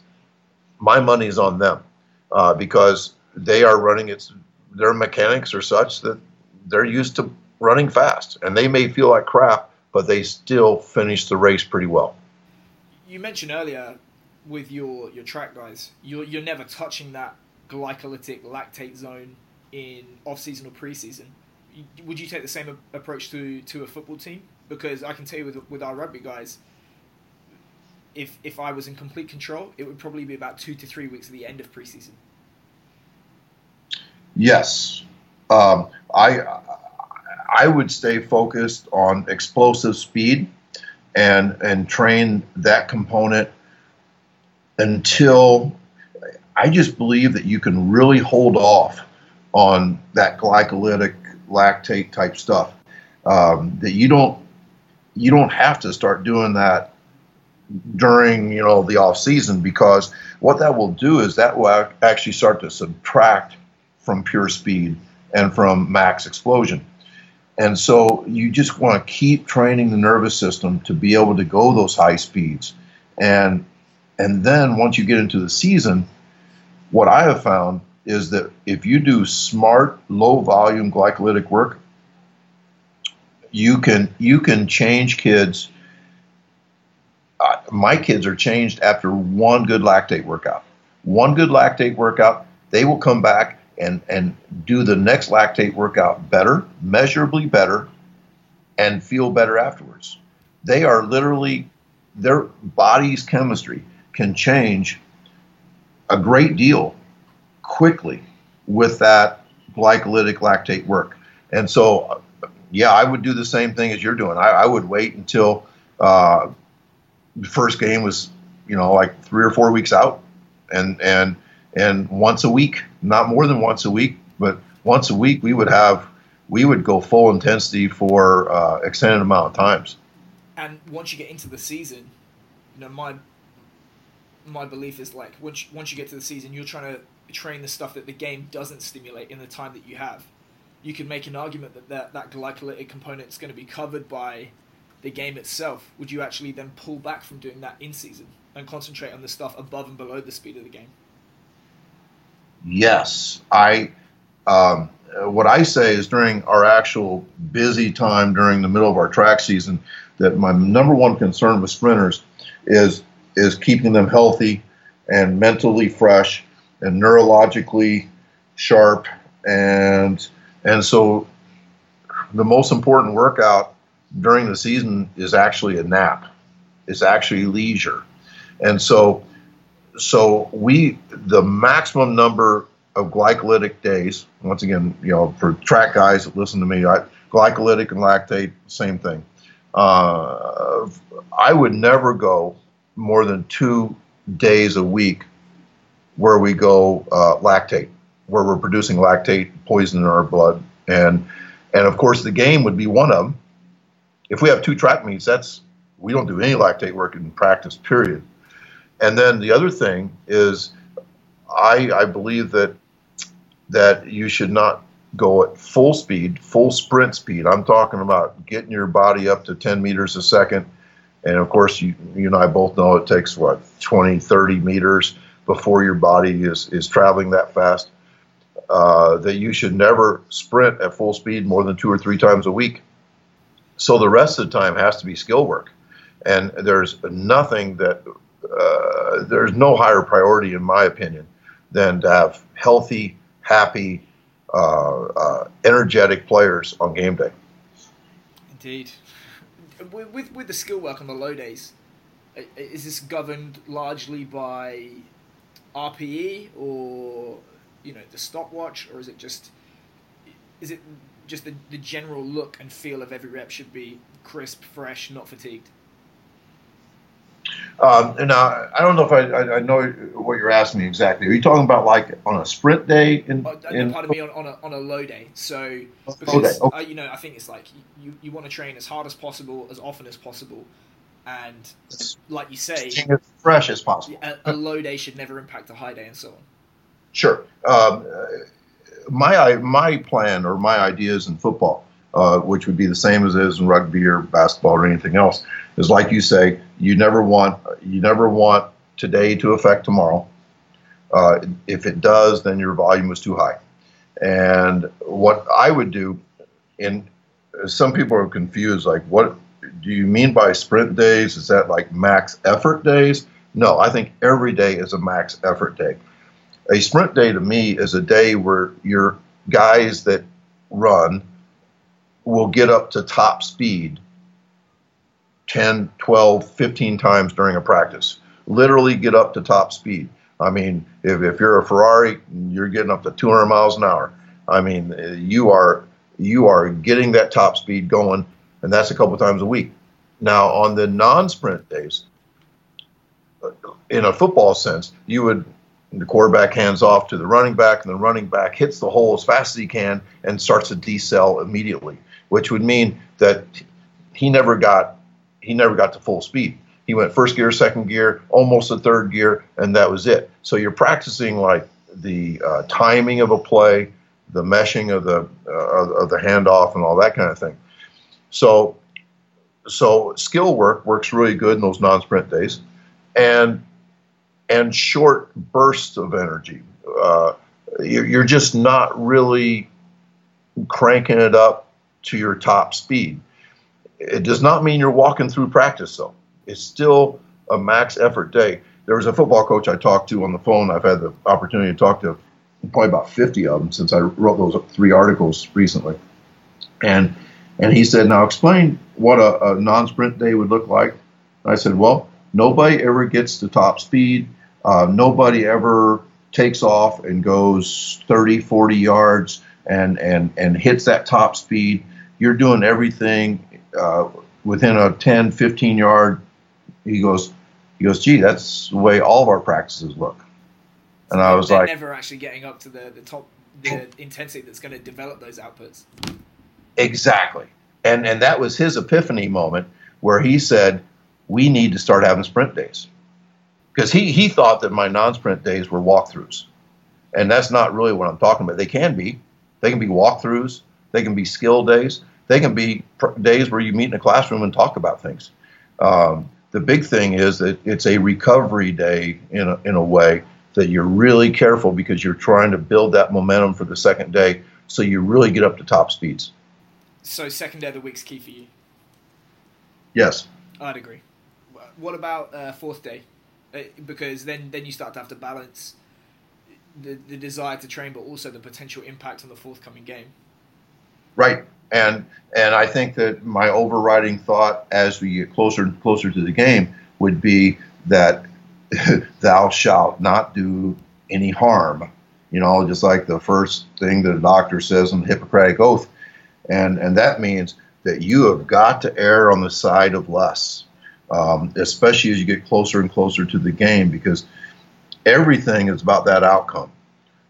my money is on them uh, because they are running its their mechanics are such that they're used to running fast, and they may feel like crap, but they still finish the race pretty well. You mentioned earlier with your your track guys, you're you're never touching that glycolytic lactate zone in off season or preseason. Would you take the same approach to to a football team? Because I can tell you with with our rugby guys, if if I was in complete control, it would probably be about two to three weeks at the end of preseason. Yes, um, I I would stay focused on explosive speed and and train that component until I just believe that you can really hold off on that glycolytic lactate type stuff. Um, that you don't you don't have to start doing that during you know the off season because what that will do is that will actually start to subtract from pure speed and from max explosion. And so you just want to keep training the nervous system to be able to go those high speeds. And and then once you get into the season, what I have found is that if you do smart low volume glycolytic work, you can you can change kids. Uh, my kids are changed after one good lactate workout. One good lactate workout, they will come back and and do the next lactate workout better, measurably better, and feel better afterwards. They are literally their body's chemistry can change a great deal quickly with that glycolytic lactate work. And so, yeah, I would do the same thing as you're doing. I, I would wait until uh, the first game was, you know, like three or four weeks out, and and and once a week, not more than once a week, but once a week, we would have we would go full intensity for uh, extended amount of times. And once you get into the season, you know my my belief is like once once you get to the season, you're trying to train the stuff that the game doesn't stimulate in the time that you have. You can make an argument that that, that glycolytic component is going to be covered by the game itself. Would you actually then pull back from doing that in season and concentrate on the stuff above and below the speed of the game? Yes, I. Um, what I say is during our actual busy time during the middle of our track season, that my number one concern with sprinters is is keeping them healthy and mentally fresh and neurologically sharp and and so the most important workout during the season is actually a nap. It's actually leisure. And so so we the maximum number of glycolytic days. Once again, you know, for track guys that listen to me, I, glycolytic and lactate, same thing. Uh, I would never go more than two days a week where we go uh, lactate, where we're producing lactate poison in our blood, and and of course the game would be one of them. If we have two track meets, that's we don't do any lactate work in practice. Period. And then the other thing is, I, I believe that that you should not go at full speed, full sprint speed. I'm talking about getting your body up to 10 meters a second. And of course, you, you and I both know it takes what 20, 30 meters before your body is, is traveling that fast. Uh, that you should never sprint at full speed more than two or three times a week. So the rest of the time has to be skill work. And there's nothing that, uh, there's no higher priority, in my opinion, than to have healthy, happy, uh, uh, energetic players on game day. Indeed. With, with, with the skill work on the low days, is this governed largely by RPE or you know the stopwatch, or is it just is it just the, the general look and feel of every rep should be crisp, fresh, not fatigued? Um, and uh, I don't know if I, I, know what you're asking me exactly. Are you talking about like on a sprint day? In, uh, in pardon me, on, on, a, on a low day. So because okay. uh, you know, I think it's like you, you want to train as hard as possible, as often as possible, and like you say, as fresh as possible. A, a, low day should never impact a high day, and so on. Sure. Um, my my plan or my ideas in football, uh, which would be the same as it is in rugby or basketball or anything else, is like you say, you never want you never want today to affect tomorrow. Uh, if it does, then your volume was too high. And what I would do, and some people are confused, like what do you mean by sprint days? Is that like max effort days? No, I think every day is a max effort day a sprint day to me is a day where your guys that run will get up to top speed 10, 12, 15 times during a practice. Literally get up to top speed. I mean, if, if you're a Ferrari, you're getting up to 200 miles an hour. I mean, you are you are getting that top speed going, and that's a couple times a week. Now, on the non-sprint days, in a football sense, you would the quarterback hands off to the running back, and the running back hits the hole as fast as he can and starts to decel immediately, which would mean that he never got he never got to full speed. He went first gear, second gear, almost a third gear, and that was it. So you're practicing like the uh, timing of a play, the meshing of the uh, of the handoff, and all that kind of thing. So so skill work works really good in those non-sprint days, and and short bursts of energy. Uh, you're just not really cranking it up to your top speed. It does not mean you're walking through practice, though. It's still a max effort day. There was a football coach I talked to on the phone. I've had the opportunity to talk to probably about 50 of them since I wrote those three articles recently. And and he said, now explain what a, a non-sprint day would look like. I said, well, nobody ever gets to top speed uh, nobody ever takes off and goes 30, 40 yards and, and, and hits that top speed. You're doing everything uh, within a 10, 15 yard. He goes, he goes, gee, that's the way all of our practices look. And I was They're like, never actually getting up to the, the top, the intensity that's going to develop those outputs. Exactly. And, and that was his epiphany moment where he said, we need to start having sprint days because he he thought that my non-sprint days were walkthroughs, and that's not really what I'm talking about. They can be, they can be walkthroughs, they can be skill days, they can be pr- days where you meet in a classroom and talk about things. Um, the big thing is that it's a recovery day in a, in a way that you're really careful because you're trying to build that momentum for the second day, so you really get up to top speeds. So second day of the week's key for you. Yes. I'd agree. What about uh, fourth day? Uh, because then then you start to have to balance the, the desire to train, but also the potential impact on the forthcoming game. Right, and and I think that my overriding thought as we get closer and closer to the game would be that [laughs] thou shalt not do any harm. You know, just like the first thing that a doctor says in the Hippocratic Oath, and and that means that you have got to err on the side of less um, especially as you get closer and closer to the game, because everything is about that outcome.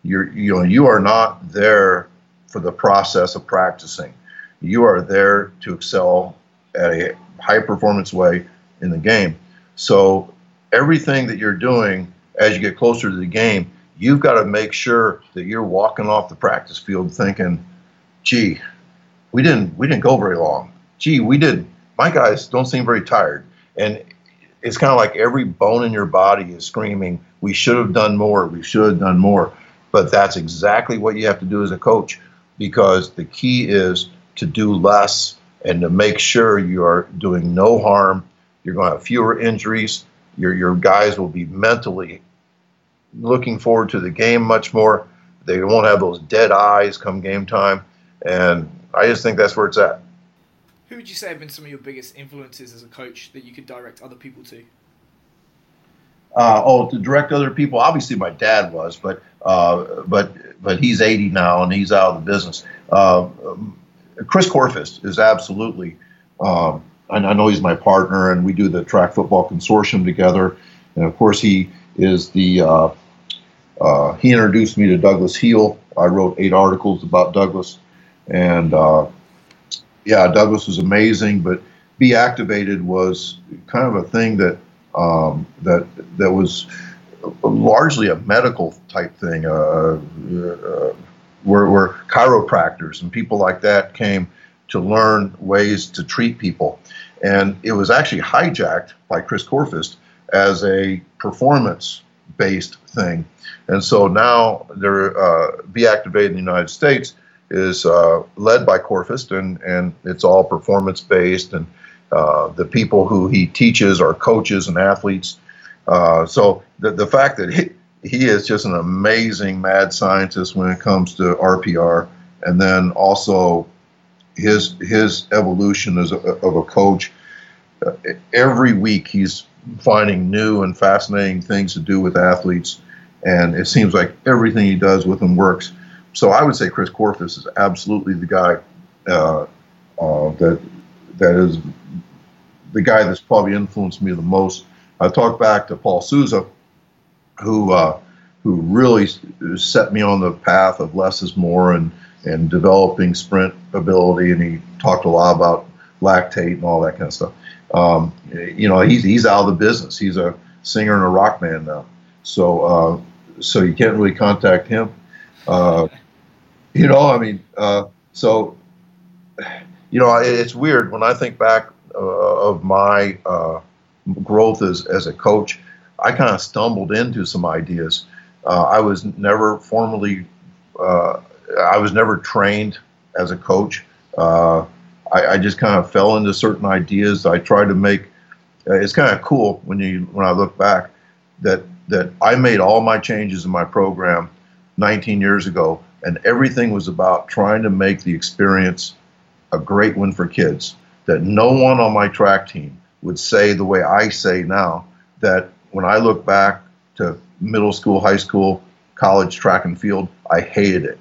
You're, you know, you are not there for the process of practicing. You are there to excel at a high performance way in the game. So everything that you're doing as you get closer to the game, you've got to make sure that you're walking off the practice field thinking, "Gee, we didn't we didn't go very long. Gee, we did. My guys don't seem very tired." And it's kind of like every bone in your body is screaming, "We should have done more. We should have done more." But that's exactly what you have to do as a coach because the key is to do less and to make sure you are doing no harm. You're going to have fewer injuries. Your, your guys will be mentally looking forward to the game much more. They won't have those dead eyes come game time. And I just think that's where it's at. Who would you say have been some of your biggest influences as a coach that you could direct other people to? Uh, oh, to direct other people, obviously my dad was, but uh, but but he's 80 now and he's out of the business. Uh, Chris Korfist is absolutely. Um, I know he's my partner, and we do the track football consortium together. And of course, he is the. Uh, uh, he introduced me to Douglas Heel. I wrote eight articles about Douglas, and uh, yeah, Douglas was amazing. But be activated was kind of a thing that um, that that was largely a medical type thing. Uh, uh, where, where chiropractors and people like that came to learn ways to treat people, and it was actually hijacked by Chris Korfist as a performance-based thing. And so now, there, uh, Be Activated in the United States is uh, led by Korfist, and, and it's all performance based. And uh, the people who he teaches are coaches and athletes. Uh, so the, the fact that he, he is just an amazing mad scientist when it comes to RPR, and then also his his evolution as a, of a coach. Uh, every week he's finding new and fascinating things to do with athletes, and it seems like everything he does with them works. So I would say Chris Korfist is absolutely the guy uh, uh, that that is the guy that's probably influenced me the most. I talked back to Paul Souza, who uh, who really set me on the path of less is more and and developing sprint ability, and he talked a lot about lactate and all that kind of stuff. Um, you know, he's he's out of the business. He's a singer and a rock band now, so uh, so you can't really contact him. Uh, you know, I mean, uh, so you know, it's weird when I think back uh, of my uh, growth as as a coach. I kind of stumbled into some ideas. Uh, I was never formally, uh, I was never trained as a coach. Uh, I, I, just kind of fell into certain ideas. I tried to make. Uh, it's kind of cool when you when I look back that that I made all my changes in my program 19 years ago, and everything was about trying to make the experience a great one for kids. That no one on my track team would say the way I say now that when I look back to middle school, high school, college track and field, I hated it.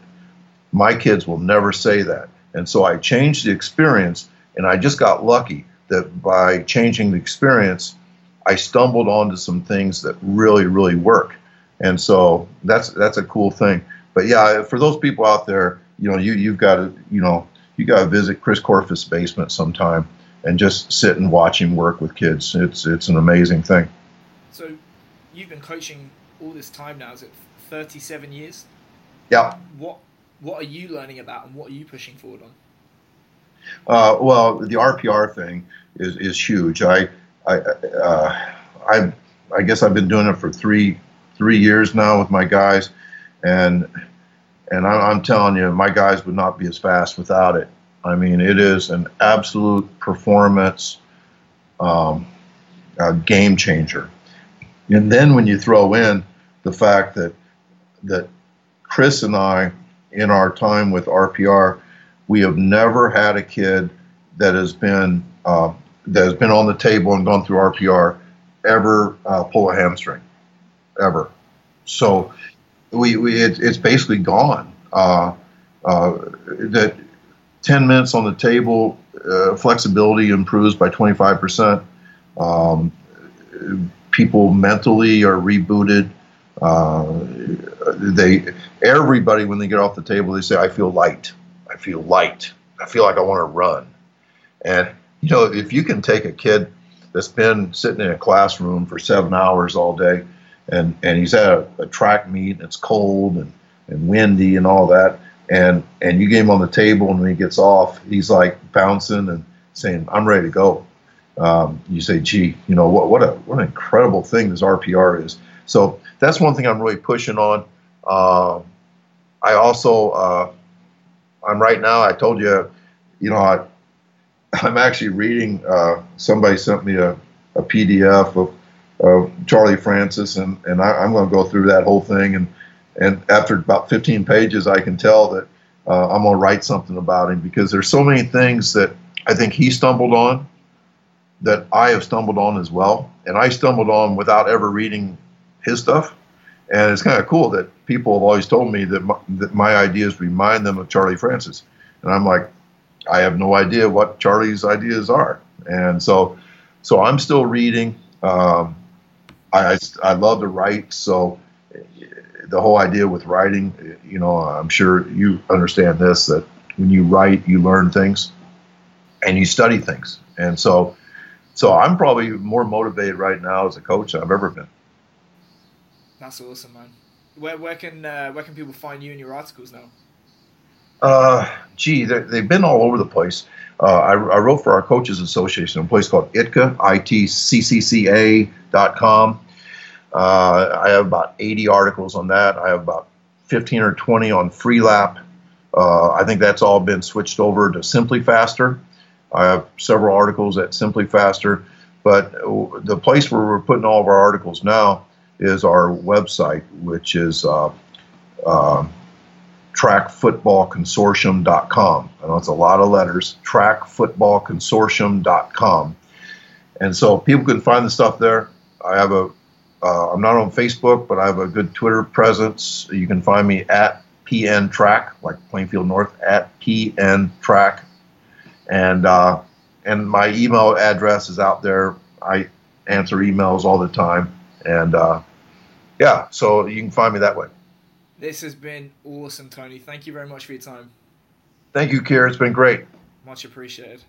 My kids will never say that. And so I changed the experience, and I just got lucky that by changing the experience, I stumbled onto some things that really, really work. And so that's that's a cool thing. But yeah, for those people out there, you know, you you've got to you know you got to visit Chris Korfist' basement sometime and just sit and watch him work with kids. It's it's an amazing thing. So you've been coaching all this time now. Is it 37 years? Yeah. What what are you learning about and what are you pushing forward on? Uh, well, the RPR thing is, is huge. I I uh, I I guess I've been doing it for three three years now with my guys, and and I'm telling you, my guys would not be as fast without it. I mean, it is an absolute performance um, game changer. And then when you throw in the fact that that Chris and I, in our time with RPR, we have never had a kid that has been uh, that has been on the table and gone through RPR ever uh, pull a hamstring, ever. So we, we it, it's basically gone. Uh, uh that 10 minutes on the table, uh, flexibility improves by 25%. Um, people mentally are rebooted. Uh, they everybody when they get off the table they say I feel light. I feel light. I feel like I want to run. And you know if you can take a kid that's been sitting in a classroom for seven hours all day and and he's at a, a track meet and it's cold and, and windy and all that and and you get him on the table and when he gets off he's like bouncing and saying i'm ready to go um, you say gee you know what what a what an incredible thing this rpr is so that's one thing i'm really pushing on uh, i also uh, i'm right now i told you you know i i'm actually reading uh, somebody sent me a, a pdf of uh, Charlie Francis, and and I, am going to go through that whole thing. And and after about 15 pages, I can tell that uh, I'm going to write something about him because there's so many things that I think he stumbled on that I have stumbled on as well, and I stumbled on without ever reading his stuff. And it's kind of cool that people have always told me that my, that my ideas remind them of Charlie Francis, and I'm like, I have no idea what Charlie's ideas are, and so so I'm still reading. Um, I, I love to write, so the whole idea with writing, you know, I'm sure you understand this that when you write, you learn things and you study things, and so so I'm probably more motivated right now as a coach than I've ever been. That's awesome, man. Where where can uh, where can people find you and your articles now? Uh, gee, they've been all over the place. Uh, I, I, wrote for our Coaches Association, a place called ITCA, com. Uh, I have about 80 articles on that. I have about 15 or 20 on Freelap. Uh, I think that's all been switched over to SimpliFaster. I have several articles at SimpliFaster, but the place where we're putting all of our articles now is our website, which is uh, uh, trackfootballconsortium.com. I know it's a lot of letters, trackfootballconsortium.com. And so people can find the stuff there. I have a, uh, I'm not on Facebook, but I have a good Twitter presence. You can find me at PN Track, like Plainfield North, at PN Track. And, uh, and my email address is out there. I answer emails all the time. And uh, yeah, so you can find me that way. This has been awesome, Tony. Thank you very much for your time. Thank you, Kier. It's been great. Much appreciated.